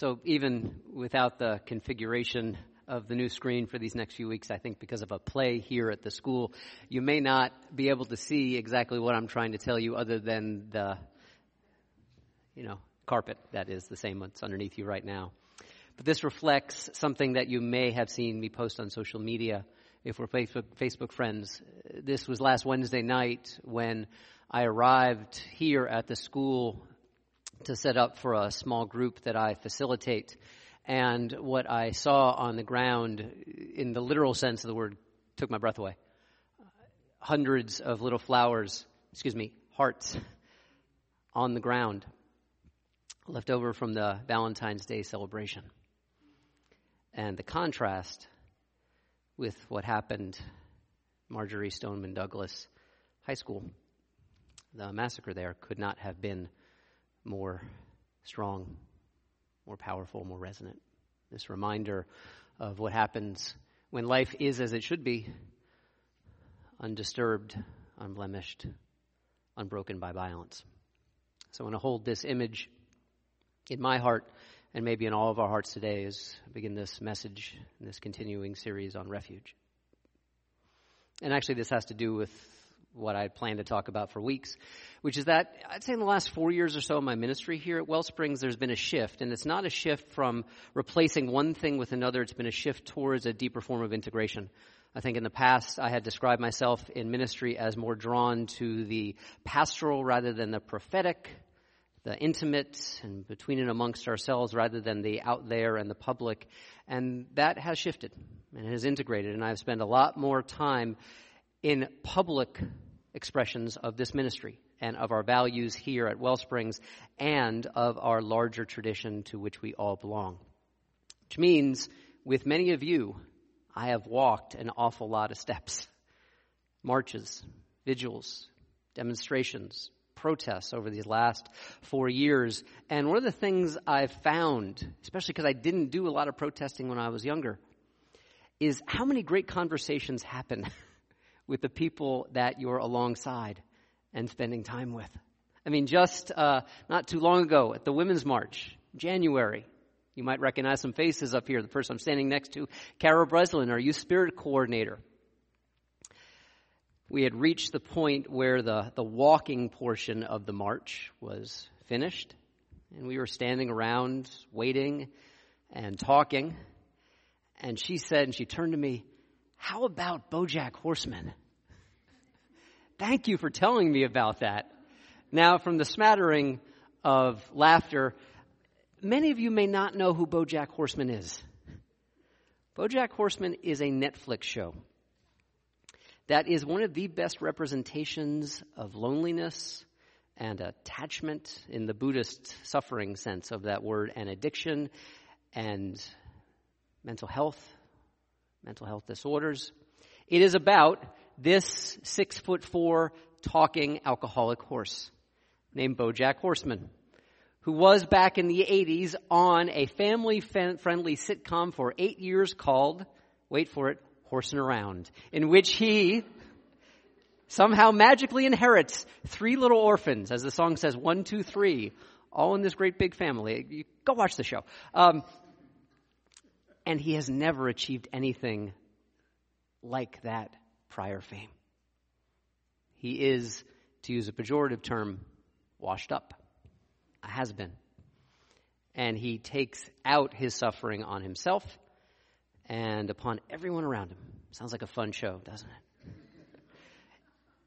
So even without the configuration of the new screen for these next few weeks, I think because of a play here at the school, you may not be able to see exactly what I'm trying to tell you other than the, you know, carpet that is the same that's underneath you right now. But this reflects something that you may have seen me post on social media if we're Facebook, Facebook friends. This was last Wednesday night when I arrived here at the school to set up for a small group that I facilitate. And what I saw on the ground, in the literal sense of the word, took my breath away. Hundreds of little flowers, excuse me, hearts on the ground, left over from the Valentine's Day celebration. And the contrast with what happened Marjory Stoneman Douglas High School. The massacre there could not have been more strong, more powerful, more resonant. This reminder of what happens when life is as it should be undisturbed, unblemished, unbroken by violence. So I want to hold this image in my heart and maybe in all of our hearts today as I begin this message this continuing series on refuge. And actually, this has to do with what I had planned to talk about for weeks, which is that I'd say in the last four years or so of my ministry here at Wellsprings, there's been a shift, and it's not a shift from replacing one thing with another, it's been a shift towards a deeper form of integration. I think in the past I had described myself in ministry as more drawn to the pastoral rather than the prophetic, the intimate and between and amongst ourselves rather than the out there and the public. And that has shifted and has integrated, and I've spent a lot more time in public expressions of this ministry and of our values here at Wellsprings and of our larger tradition to which we all belong. Which means, with many of you, I have walked an awful lot of steps marches, vigils, demonstrations, protests over these last four years. And one of the things I've found, especially because I didn't do a lot of protesting when I was younger, is how many great conversations happen with the people that you're alongside and spending time with. I mean, just uh, not too long ago at the Women's March, January, you might recognize some faces up here. The person I'm standing next to, Kara Breslin, our youth spirit coordinator. We had reached the point where the, the walking portion of the march was finished, and we were standing around waiting and talking. And she said, and she turned to me, How about Bojack Horseman? Thank you for telling me about that. Now, from the smattering of laughter, many of you may not know who Bojack Horseman is. Bojack Horseman is a Netflix show that is one of the best representations of loneliness and attachment in the Buddhist suffering sense of that word, and addiction and mental health, mental health disorders. It is about this six foot four talking alcoholic horse named Bojack Horseman, who was back in the 80s on a family friendly sitcom for eight years called, wait for it, Horsing Around, in which he somehow magically inherits three little orphans, as the song says, one, two, three, all in this great big family. You go watch the show. Um, and he has never achieved anything like that prior fame. He is, to use a pejorative term, washed up, a has been. And he takes out his suffering on himself and upon everyone around him. Sounds like a fun show, doesn't it?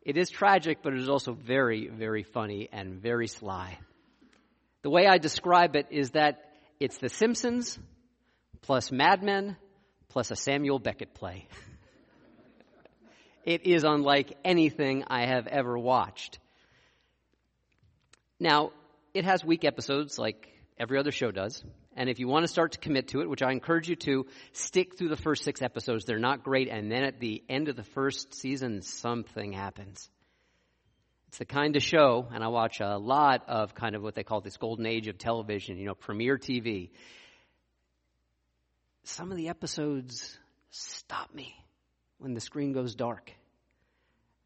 It is tragic, but it is also very, very funny and very sly. The way I describe it is that it's The Simpsons plus Mad Men plus a Samuel Beckett play. It is unlike anything I have ever watched. Now, it has weak episodes like every other show does. And if you want to start to commit to it, which I encourage you to, stick through the first six episodes. They're not great. And then at the end of the first season, something happens. It's the kind of show, and I watch a lot of kind of what they call this golden age of television, you know, premiere TV. Some of the episodes stop me when the screen goes dark.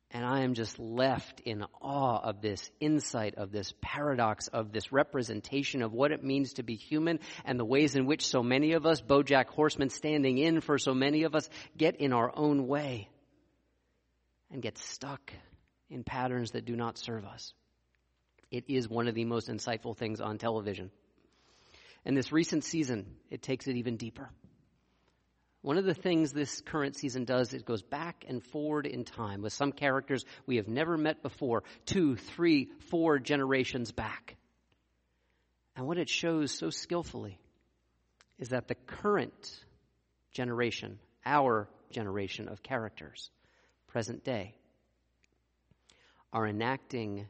And I am just left in awe of this insight, of this paradox, of this representation of what it means to be human and the ways in which so many of us, Bojack Horseman standing in for so many of us, get in our own way and get stuck in patterns that do not serve us. It is one of the most insightful things on television. And this recent season, it takes it even deeper. One of the things this current season does, it goes back and forward in time with some characters we have never met before, two, three, four generations back. And what it shows so skillfully is that the current generation, our generation of characters, present day, are enacting,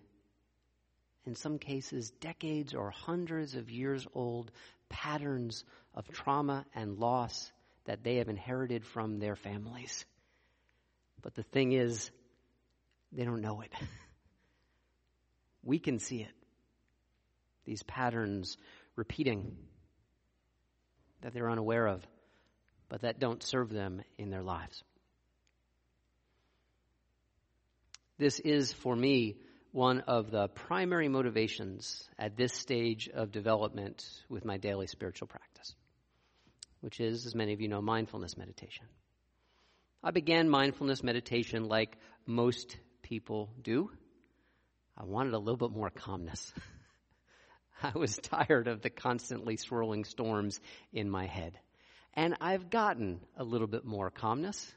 in some cases, decades or hundreds of years old patterns of trauma and loss that they have inherited from their families. But the thing is, they don't know it. We can see it. These patterns repeating that they're unaware of, but that don't serve them in their lives. This is, for me, one of the primary motivations at this stage of development with my daily spiritual practice which is, as many of you know, mindfulness meditation. I began mindfulness meditation like most people do. I wanted a little bit more calmness. I was tired of the constantly swirling storms in my head. And I've gotten a little bit more calmness.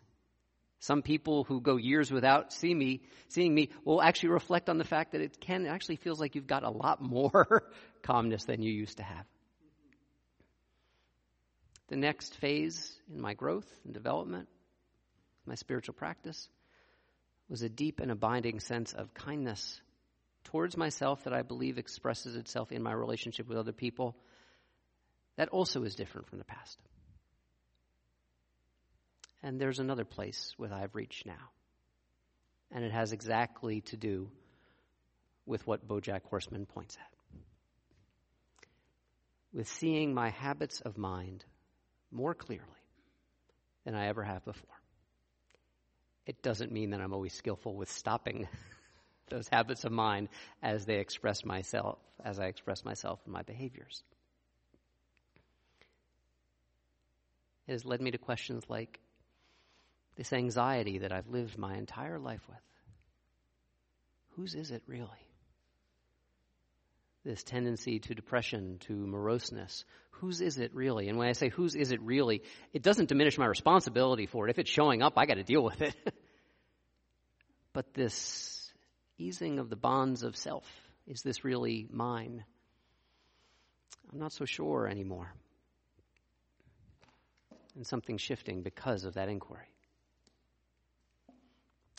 Some people who go years without see me, seeing me will actually reflect on the fact that it can actually feels like you've got a lot more calmness than you used to have. The next phase in my growth and development, my spiritual practice, was a deep and abiding sense of kindness towards myself that I believe expresses itself in my relationship with other people. That also is different from the past. And there's another place where I've reached now. And it has exactly to do with what Bojack Horseman points at. With seeing my habits of mind more clearly than I ever have before. It doesn't mean that I'm always skillful with stopping those habits of mine as they express myself, as I express myself in my behaviors. It has led me to questions like this anxiety that I've lived my entire life with. Whose is it really? This tendency to depression, to moroseness. Whose is it really? And when I say whose is it really, it doesn't diminish my responsibility for it. If it's showing up, I got to deal with it. but this easing of the bonds of self, is this really mine? I'm not so sure anymore. And something's shifting because of that inquiry.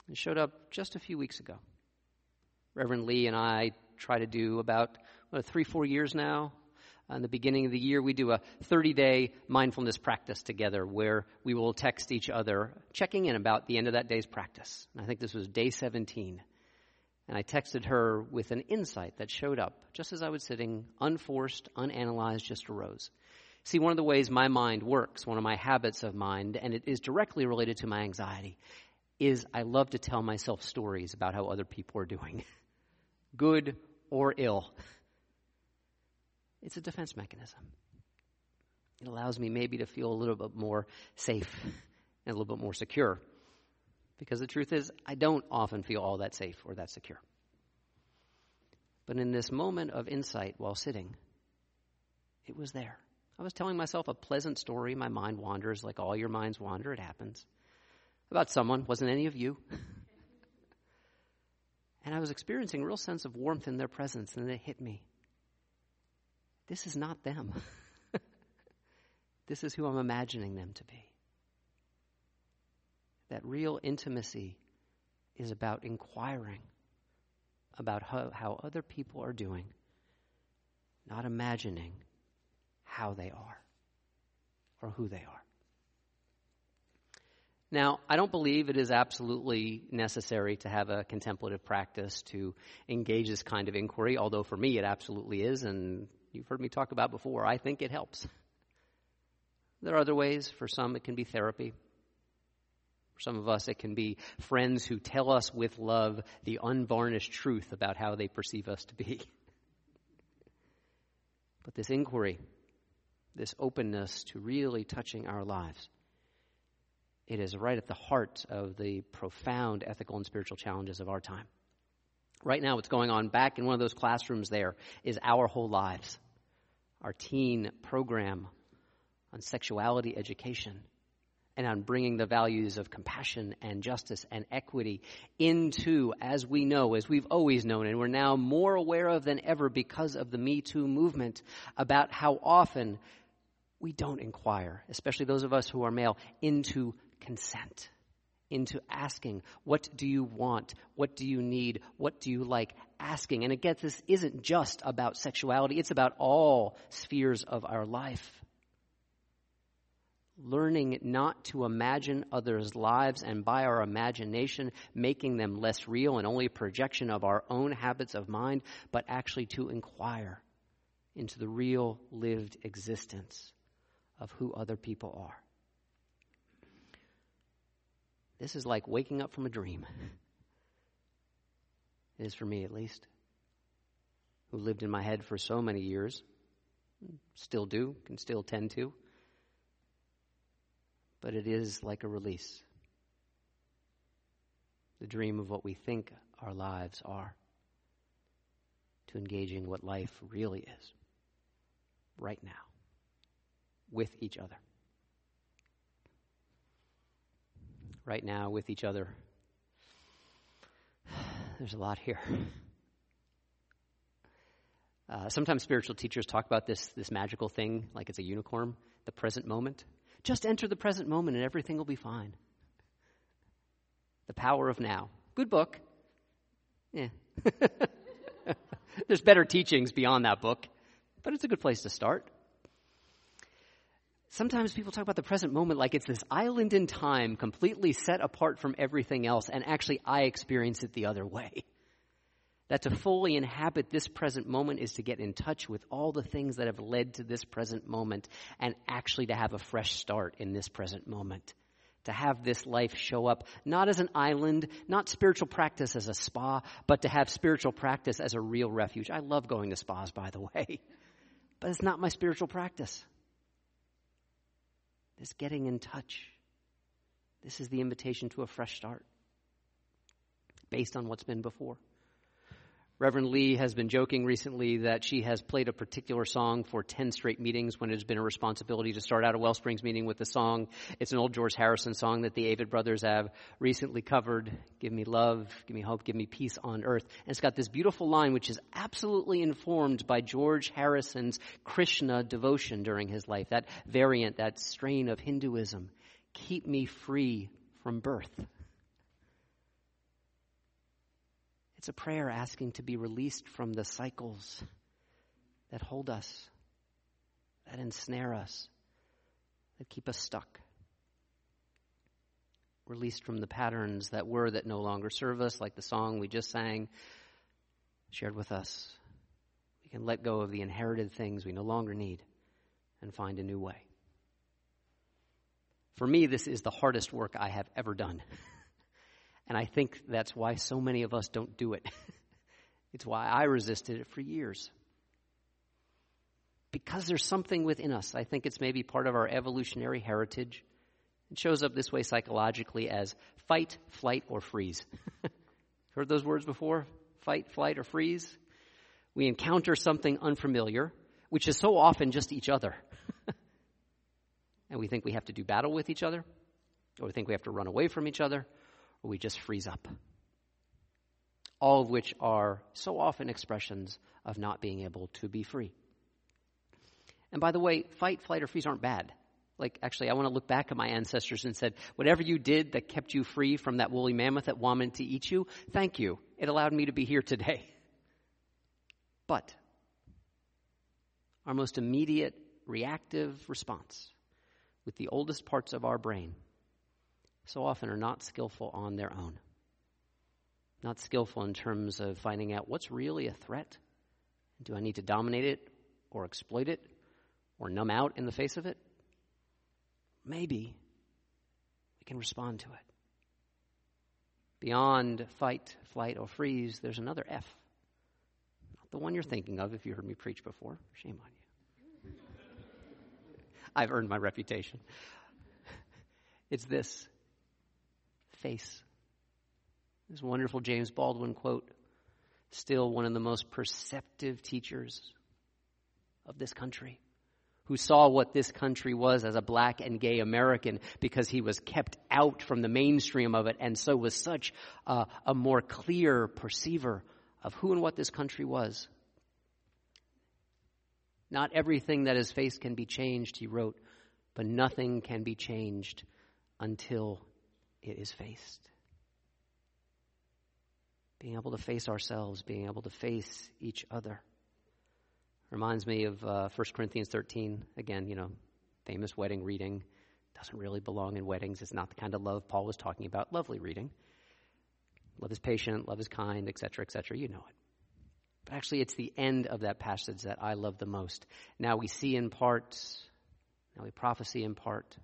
It showed up just a few weeks ago. Reverend Lee and I try to do about what, three, four years now. In the beginning of the year, we do a 30 day mindfulness practice together where we will text each other, checking in about the end of that day's practice. And I think this was day 17. And I texted her with an insight that showed up just as I was sitting, unforced, unanalyzed, just arose. See, one of the ways my mind works, one of my habits of mind, and it is directly related to my anxiety, is I love to tell myself stories about how other people are doing, good or ill. It's a defense mechanism. It allows me maybe to feel a little bit more safe and a little bit more secure. Because the truth is, I don't often feel all that safe or that secure. But in this moment of insight while sitting, it was there. I was telling myself a pleasant story. My mind wanders like all your minds wander. It happens. About someone, wasn't any of you. and I was experiencing a real sense of warmth in their presence, and it hit me. This is not them. this is who I'm imagining them to be. That real intimacy is about inquiring about how, how other people are doing, not imagining how they are or who they are. Now, I don't believe it is absolutely necessary to have a contemplative practice to engage this kind of inquiry, although for me it absolutely is, and you've heard me talk about before. I think it helps. There are other ways. For some, it can be therapy. For some of us, it can be friends who tell us with love the unvarnished truth about how they perceive us to be. But this inquiry, this openness to really touching our lives, it is right at the heart of the profound ethical and spiritual challenges of our time. Right now, what's going on back in one of those classrooms there is Our Whole Lives, our teen program on sexuality education and on bringing the values of compassion and justice and equity into, as we know, as we've always known, and we're now more aware of than ever because of the Me Too movement, about how often we don't inquire, especially those of us who are male, into consent, into asking, what do you want? What do you need? What do you like? Asking. And again, this isn't just about sexuality, it's about all spheres of our life learning not to imagine others' lives and by our imagination making them less real and only a projection of our own habits of mind, but actually to inquire into the real lived existence of who other people are. This is like waking up from a dream. It is for me, at least, who lived in my head for so many years, still do, can still tend to but it is like a release. The dream of what we think our lives are to engaging what life really is right now with each other. Right now, with each other. There's a lot here. Uh, sometimes spiritual teachers talk about this, this magical thing like it's a unicorn, the present moment. Just enter the present moment and everything will be fine. The Power of Now. Good book. Yeah. There's better teachings beyond that book, but it's a good place to start. Sometimes people talk about the present moment like it's this island in time completely set apart from everything else, and actually I experience it the other way. That to fully inhabit this present moment is to get in touch with all the things that have led to this present moment and actually to have a fresh start in this present moment. To have this life show up not as an island, not spiritual practice as a spa, but to have spiritual practice as a real refuge. I love going to spas, by the way, but it's not my spiritual practice. This getting in touch. This is the invitation to a fresh start based on what's been before. Reverend Lee has been joking recently that she has played a particular song for 10 straight meetings when it has been a responsibility to start out a Wellsprings meeting with the song. It's an old George Harrison song that the Avett brothers have recently covered. Give me love, give me hope, give me peace on earth. And it's got this beautiful line which is absolutely informed by George Harrison's Krishna devotion during his life. That variant, that strain of Hinduism. Keep me free from birth. It's a prayer asking to be released from the cycles that hold us, that ensnare us, that keep us stuck. Released from the patterns that were that no longer serve us, like the song we just sang, shared with us. We can let go of the inherited things we no longer need and find a new way. For me, this is the hardest work I have ever done. And I think that's why so many of us don't do it. it's why I resisted it for years. Because there's something within us. I think it's maybe part of our evolutionary heritage. It shows up this way psychologically as fight, flight, or freeze. Heard those words before? Fight, flight, or freeze? We encounter something unfamiliar, which is so often just each other. and we think we have to do battle with each other, or we think we have to run away from each other, or we just freeze up. All of which are so often expressions of not being able to be free. And by the way, fight, flight, or freeze aren't bad. Like, actually, I want to look back at my ancestors and said, whatever you did that kept you free from that woolly mammoth that wanted to eat you, thank you. It allowed me to be here today. But our most immediate reactive response with the oldest parts of our brain so often are not skillful on their own. Not skillful in terms of finding out what's really a threat. Do I need to dominate it or exploit it or numb out in the face of it? Maybe we can respond to it. Beyond fight, flight, or freeze, there's another F. Not the one you're thinking of if you heard me preach before. Shame on you. I've earned my reputation. It's this face. This wonderful James Baldwin quote still one of the most perceptive teachers of this country who saw what this country was as a black and gay American because he was kept out from the mainstream of it and so was such a, a more clear perceiver of who and what this country was. Not everything that is faced can be changed, he wrote, but nothing can be changed until it is faced. Being able to face ourselves, being able to face each other. Reminds me of uh, 1 Corinthians 13. Again, you know, famous wedding reading. Doesn't really belong in weddings. It's not the kind of love Paul was talking about. Lovely reading. Love is patient, love is kind, etc., etc. You know it. But actually, it's the end of that passage that I love the most. Now we see in part, now we prophesy in part,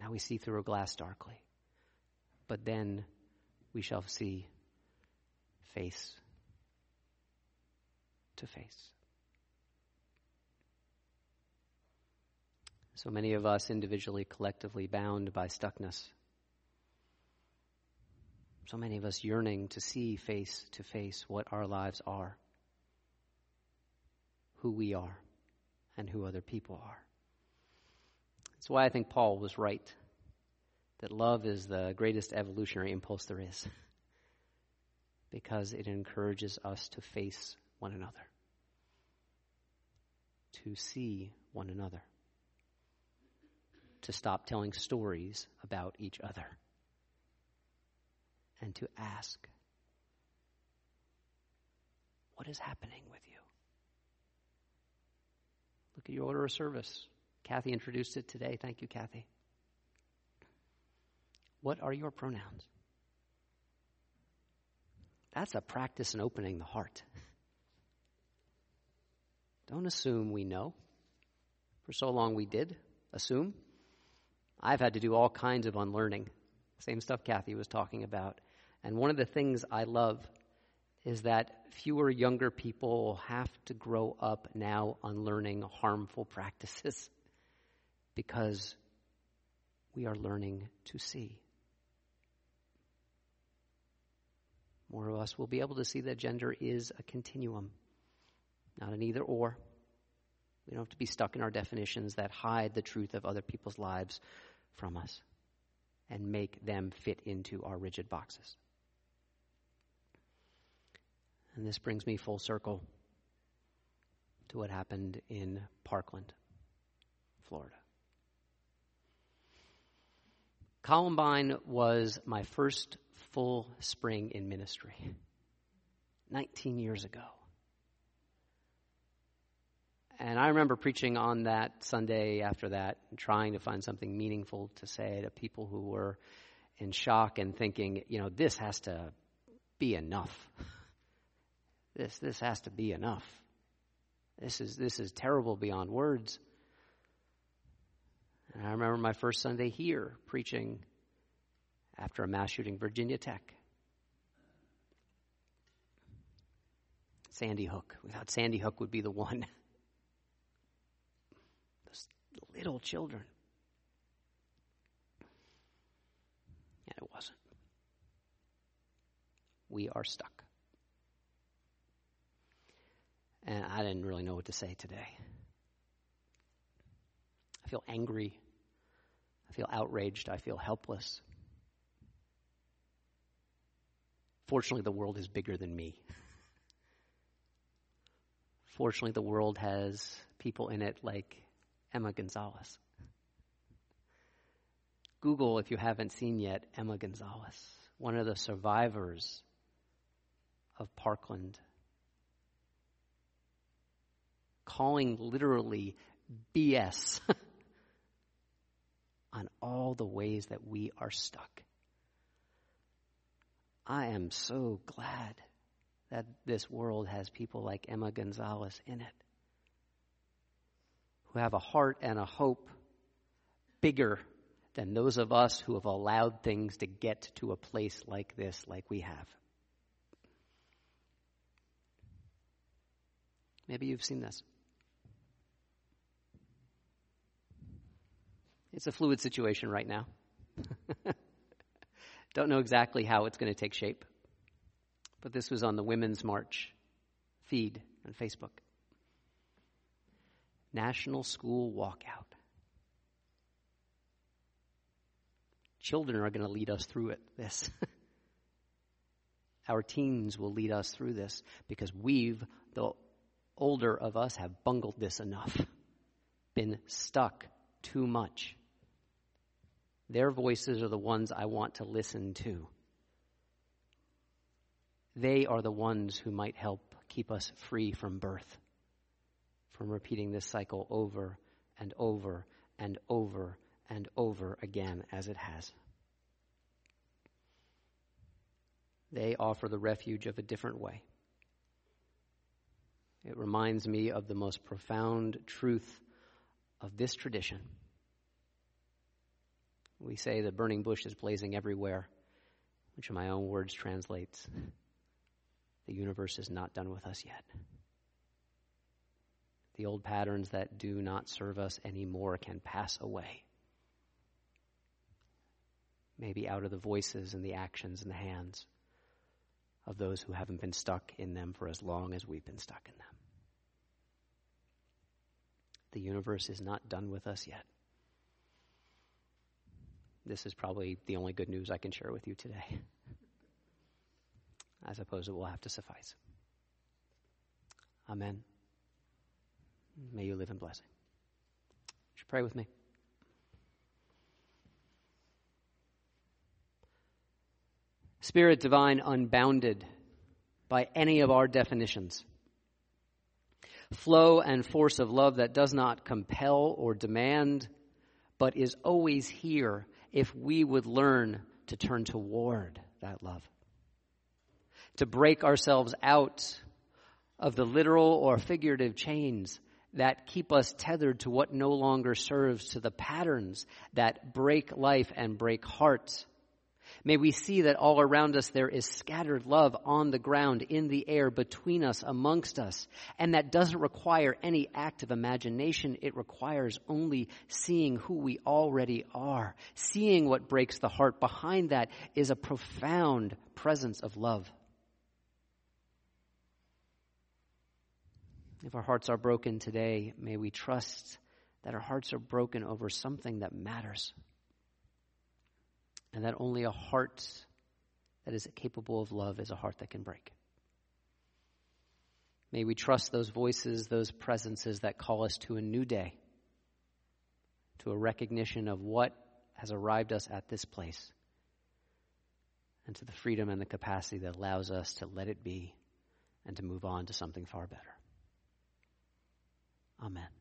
now we see through a glass darkly. But then we shall see face to face. So many of us individually, collectively bound by stuckness. So many of us yearning to see face to face what our lives are, who we are, and who other people are. That's why I think Paul was right that love is the greatest evolutionary impulse there is, because it encourages us to face one another to see one another, to stop telling stories about each other, and to ask, What is happening with you? Look at your order of service. Kathy introduced it today. Thank you, Kathy. What are your pronouns? That's a practice in opening the heart. Don't assume we know. For so long we did assume. I've had to do all kinds of unlearning. Same stuff Kathy was talking about. And one of the things I love is that fewer younger people have to grow up now unlearning harmful practices because we are learning to see. More of us will be able to see that gender is a continuum not an either or. We don't have to be stuck in our definitions that hide the truth of other people's lives from us and make them fit into our rigid boxes. And this brings me full circle to what happened in Parkland, Florida. Columbine was my first full spring in ministry 19 years ago. And I remember preaching on that Sunday after that, trying to find something meaningful to say to people who were in shock and thinking, you know, this has to be enough. This this has to be enough. This is this is terrible beyond words. And I remember my first Sunday here preaching after a mass shooting, Virginia Tech. Sandy Hook. We thought Sandy Hook would be the one. Those little children. And it wasn't. We are stuck. And I didn't really know what to say today. I feel angry. I feel outraged. I feel helpless. Fortunately, the world is bigger than me. Fortunately, the world has people in it like Emma Gonzalez. Google, if you haven't seen yet, Emma Gonzalez, one of the survivors of Parkland, calling literally BS on all the ways that we are stuck. I am so glad that this world has people like Emma Gonzalez in it who have a heart and a hope bigger than those of us who have allowed things to get to a place like this, like we have. Maybe you've seen this. It's a fluid situation right now. Don't know exactly how it's going to take shape. But this was on the Women's March feed on Facebook. National School Walkout. Children are going to lead us through it, this. Our teens will lead us through this because we've, the older of us, have bungled this enough, been stuck too much. Their voices are the ones I want to listen to. They are the ones who might help keep us free from birth, from repeating this cycle over and over and over and over again as it has. They offer the refuge of a different way. It reminds me of the most profound truth of this tradition we say the burning bush is blazing everywhere, which in my own words translates the universe is not done with us yet. The old patterns that do not serve us anymore can pass away. Maybe out of the voices and the actions and the hands of those who haven't been stuck in them for as long as we've been stuck in them. The universe is not done with us yet this is probably the only good news I can share with you today. I suppose it will have to suffice. Amen. May you live in blessing. You pray with me? Spirit divine, unbounded by any of our definitions. Flow and force of love that does not compel or demand, but is always here if we would learn to turn toward that love. To break ourselves out of the literal or figurative chains that keep us tethered to what no longer serves, to the patterns that break life and break hearts May we see that all around us there is scattered love on the ground, in the air, between us, amongst us. And that doesn't require any act of imagination. It requires only seeing who we already are. Seeing what breaks the heart behind that is a profound presence of love. If our hearts are broken today, may we trust that our hearts are broken over something that matters and that only a heart that is capable of love is a heart that can break. May we trust those voices, those presences that call us to a new day, to a recognition of what has arrived us at this place, and to the freedom and the capacity that allows us to let it be and to move on to something far better. Amen.